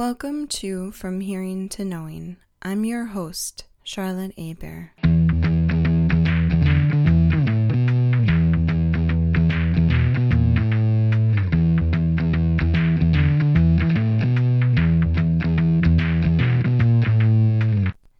Welcome to From Hearing to Knowing. I'm your host, Charlotte Aber.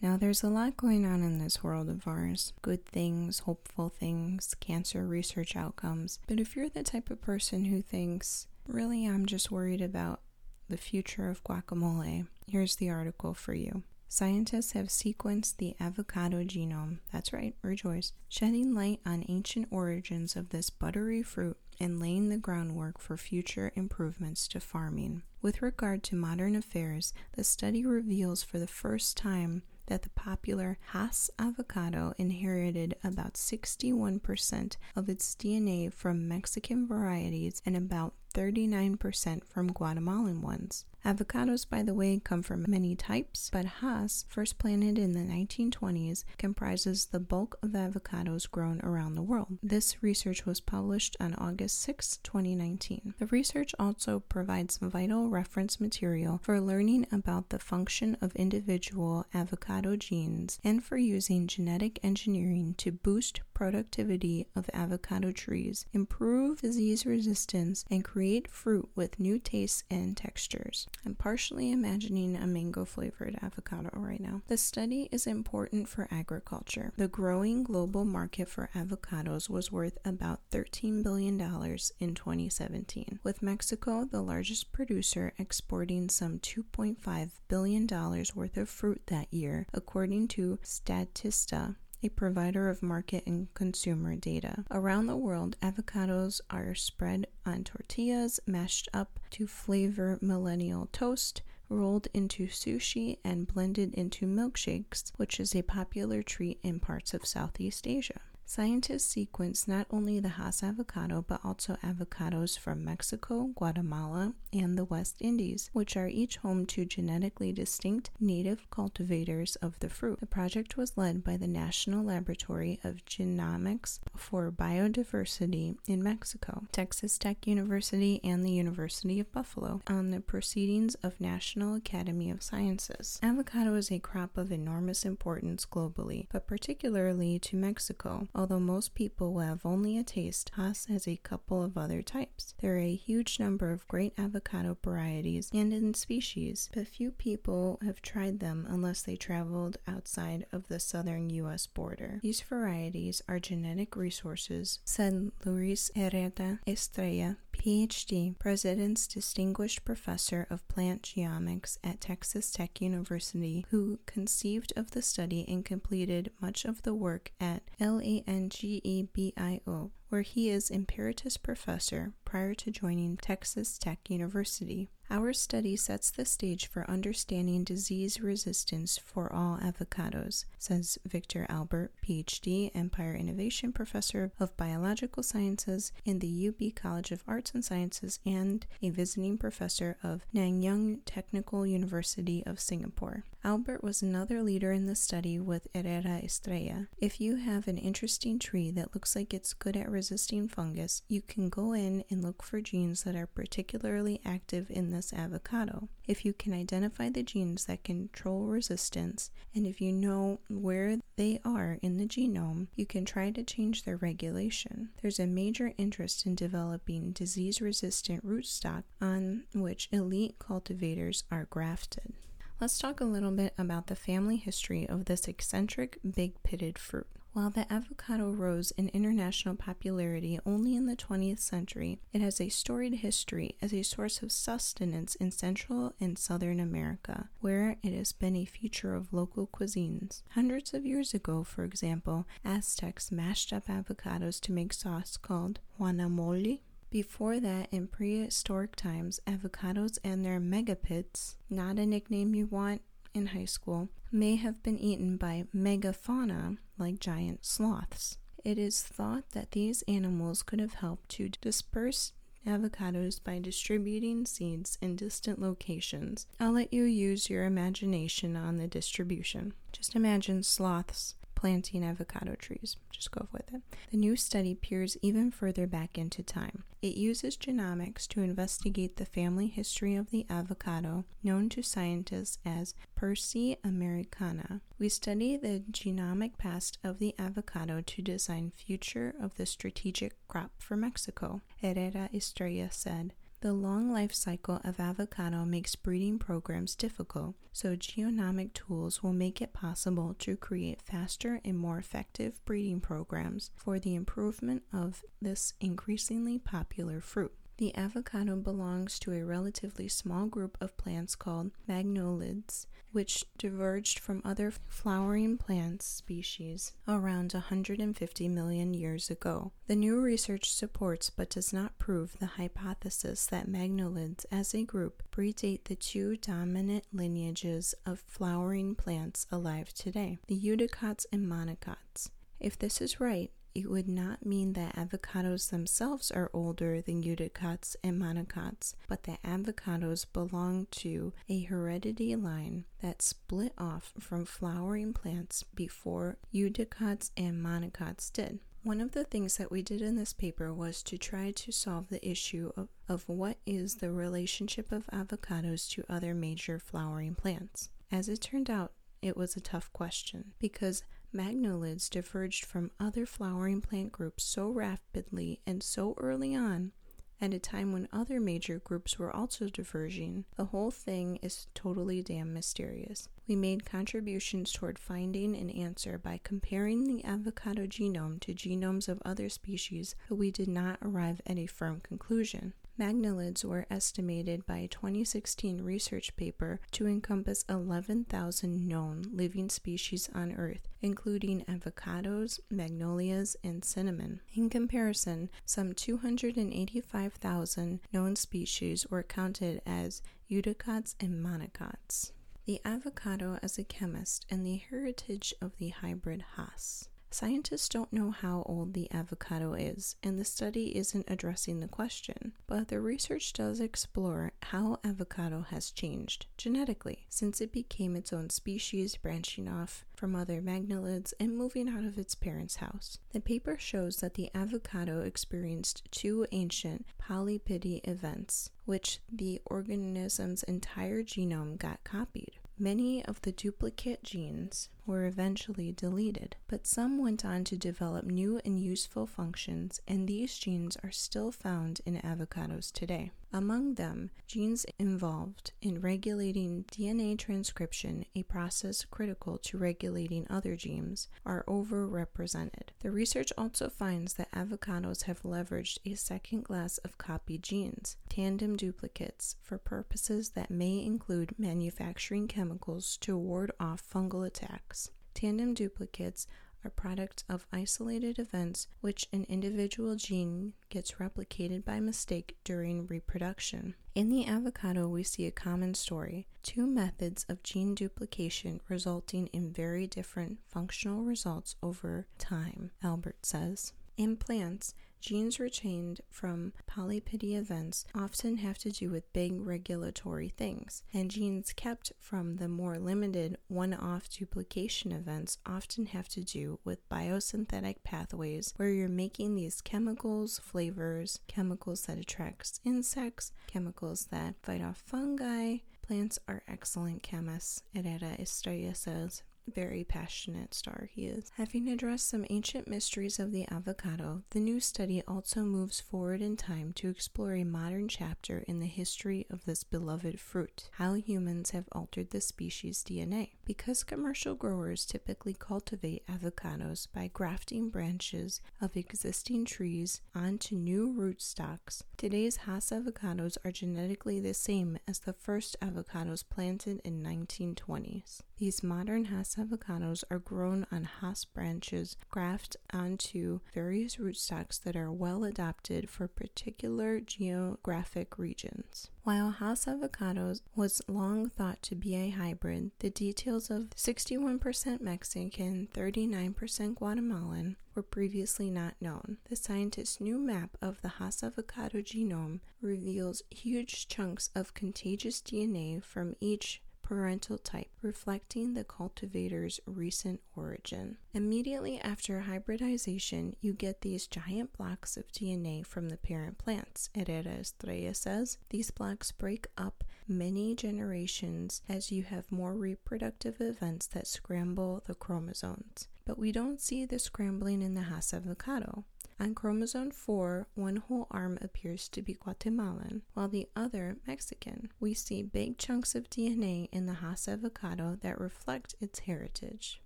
Now, there's a lot going on in this world of ours good things, hopeful things, cancer research outcomes. But if you're the type of person who thinks, really, I'm just worried about the Future of Guacamole. Here's the article for you. Scientists have sequenced the avocado genome. That's right, rejoice. Shedding light on ancient origins of this buttery fruit and laying the groundwork for future improvements to farming. With regard to modern affairs, the study reveals for the first time that the popular Hass avocado inherited about 61% of its DNA from Mexican varieties and about 39% from Guatemalan ones. Avocados, by the way, come from many types, but Hass, first planted in the 1920s, comprises the bulk of avocados grown around the world. This research was published on August 6, 2019. The research also provides vital reference material for learning about the function of individual avocado genes and for using genetic engineering to boost productivity of avocado trees, improve disease resistance, and create fruit with new tastes and textures. I'm partially imagining a mango flavored avocado right now. The study is important for agriculture. The growing global market for avocados was worth about $13 billion in 2017, with Mexico the largest producer exporting some $2.5 billion worth of fruit that year, according to Statista a provider of market and consumer data. Around the world, avocados are spread on tortillas, mashed up to flavor millennial toast, rolled into sushi, and blended into milkshakes, which is a popular treat in parts of Southeast Asia. Scientists sequenced not only the Hass avocado, but also avocados from Mexico, Guatemala, and the West Indies, which are each home to genetically distinct native cultivators of the fruit. The project was led by the National Laboratory of Genomics for Biodiversity in Mexico, Texas Tech University, and the University of Buffalo on the proceedings of National Academy of Sciences. Avocado is a crop of enormous importance globally, but particularly to Mexico Although most people will have only a taste, Hass has a couple of other types. There are a huge number of great avocado varieties and in species, but few people have tried them unless they traveled outside of the southern U.S. border. These varieties are genetic resources, said Luis Herrera Estrella, PhD, President's Distinguished Professor of Plant Genomics at Texas Tech University, who conceived of the study and completed much of the work at LANGEBIO, where he is Emeritus Professor prior to joining Texas Tech University. Our study sets the stage for understanding disease resistance for all avocados, says Victor Albert, PhD, Empire Innovation Professor of Biological Sciences in the UB College of Arts and Sciences and a visiting professor of Nanyang Technical University of Singapore. Albert was another leader in the study with Herrera Estrella. If you have an interesting tree that looks like it's good at resisting fungus, you can go in and look for genes that are particularly active in avocado. If you can identify the genes that control resistance, and if you know where they are in the genome, you can try to change their regulation. There's a major interest in developing disease resistant rootstock on which elite cultivators are grafted. Let's talk a little bit about the family history of this eccentric big pitted fruit. While the avocado rose in international popularity only in the 20th century, it has a storied history as a source of sustenance in Central and Southern America, where it has been a feature of local cuisines. Hundreds of years ago, for example, Aztecs mashed up avocados to make sauce called guacamole, before that, in prehistoric times, avocados and their megapits, not a nickname you want in high school, may have been eaten by megafauna like giant sloths. It is thought that these animals could have helped to disperse avocados by distributing seeds in distant locations. I'll let you use your imagination on the distribution. Just imagine sloths planting avocado trees. Just go with it. The new study peers even further back into time. It uses genomics to investigate the family history of the avocado, known to scientists as Persea americana. We study the genomic past of the avocado to design future of the strategic crop for Mexico, Herrera Estrella said. The long life cycle of avocado makes breeding programs difficult, so genomic tools will make it possible to create faster and more effective breeding programs for the improvement of this increasingly popular fruit. The avocado belongs to a relatively small group of plants called magnoliids, which diverged from other flowering plant species around 150 million years ago. The new research supports but does not prove the hypothesis that magnoliids as a group predate the two dominant lineages of flowering plants alive today, the eudicots and monocots. If this is right, it would not mean that avocados themselves are older than eudicots and monocots, but that avocados belong to a heredity line that split off from flowering plants before eudicots and monocots did. One of the things that we did in this paper was to try to solve the issue of, of what is the relationship of avocados to other major flowering plants. As it turned out, it was a tough question because magnoliids diverged from other flowering plant groups so rapidly and so early on at a time when other major groups were also diverging, the whole thing is totally damn mysterious. We made contributions toward finding an answer by comparing the avocado genome to genomes of other species, but we did not arrive at a firm conclusion. Magnoliids were estimated by a 2016 research paper to encompass 11,000 known living species on Earth, including avocados, magnolias, and cinnamon. In comparison, some 285,000 known species were counted as eudicots and monocots. The avocado as a chemist and the heritage of the hybrid Hass. Scientists don't know how old the avocado is, and the study isn't addressing the question, but the research does explore how avocado has changed genetically since it became its own species, branching off from other magnoliids and moving out of its parents' house. The paper shows that the avocado experienced two ancient polyploidy events, which the organism's entire genome got copied. Many of the duplicate genes were eventually deleted, but some went on to develop new and useful functions, and these genes are still found in avocados today. Among them, genes involved in regulating DNA transcription, a process critical to regulating other genes, are overrepresented. The research also finds that avocados have leveraged a second class of copied genes, tandem duplicates, for purposes that may include manufacturing chemicals to ward off fungal attacks. Tandem duplicates are products of isolated events which an individual gene gets replicated by mistake during reproduction. In the avocado, we see a common story two methods of gene duplication resulting in very different functional results over time, Albert says. In plants, Genes retained from polyploidy events often have to do with big regulatory things, and genes kept from the more limited one off duplication events often have to do with biosynthetic pathways where you're making these chemicals, flavors, chemicals that attract insects, chemicals that fight off fungi. Plants are excellent chemists, Herrera Estrella says very passionate star he is. Having addressed some ancient mysteries of the avocado, the new study also moves forward in time to explore a modern chapter in the history of this beloved fruit, how humans have altered the species' DNA. Because commercial growers typically cultivate avocados by grafting branches of existing trees onto new rootstocks, today's Hass avocados are genetically the same as the first avocados planted in 1920s. These modern Hass avocados are grown on Hass branches grafted onto various rootstocks that are well adapted for particular geographic regions. While Hass avocados was long thought to be a hybrid, the details of 61% Mexican, 39% Guatemalan were previously not known. The scientists' new map of the Hass avocado genome reveals huge chunks of contiguous DNA from each parental type, reflecting the cultivator's recent origin. Immediately after hybridization, you get these giant blocks of DNA from the parent plants. Herrera Estrella says these blocks break up many generations as you have more reproductive events that scramble the chromosomes. But we don't see the scrambling in the Hass avocado. On chromosome 4, one whole arm appears to be Guatemalan, while the other Mexican. We see big chunks of DNA in the Hass avocado that reflect its heritage.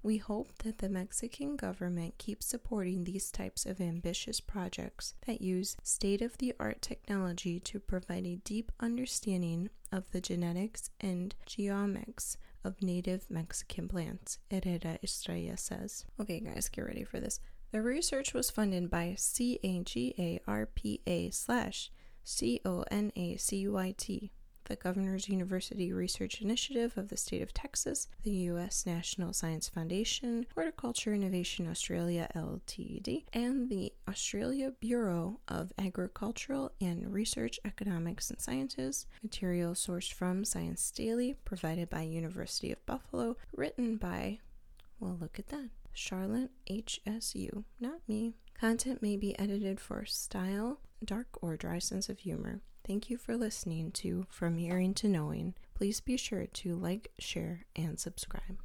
We hope that the Mexican government keeps supporting these types of ambitious projects that use state of the art technology to provide a deep understanding of the genetics and genomics of native Mexican plants, Herrera Estrella says. Okay, guys, get ready for this. The research was funded by SAGARPA slash CONACYT, the Governor's University Research Initiative of the State of Texas, the U.S. National Science Foundation, Horticulture Innovation Australia Ltd., and the Australia Bureau of Agricultural and Research Economics and Sciences. Material sourced from Science Daily, provided by University of Buffalo, written by, well, look at that. Charlotte HSU, not me. Content may be edited for style, dark, or dry sense of humor. Thank you for listening to From Hearing to Knowing. Please be sure to like, share, and subscribe.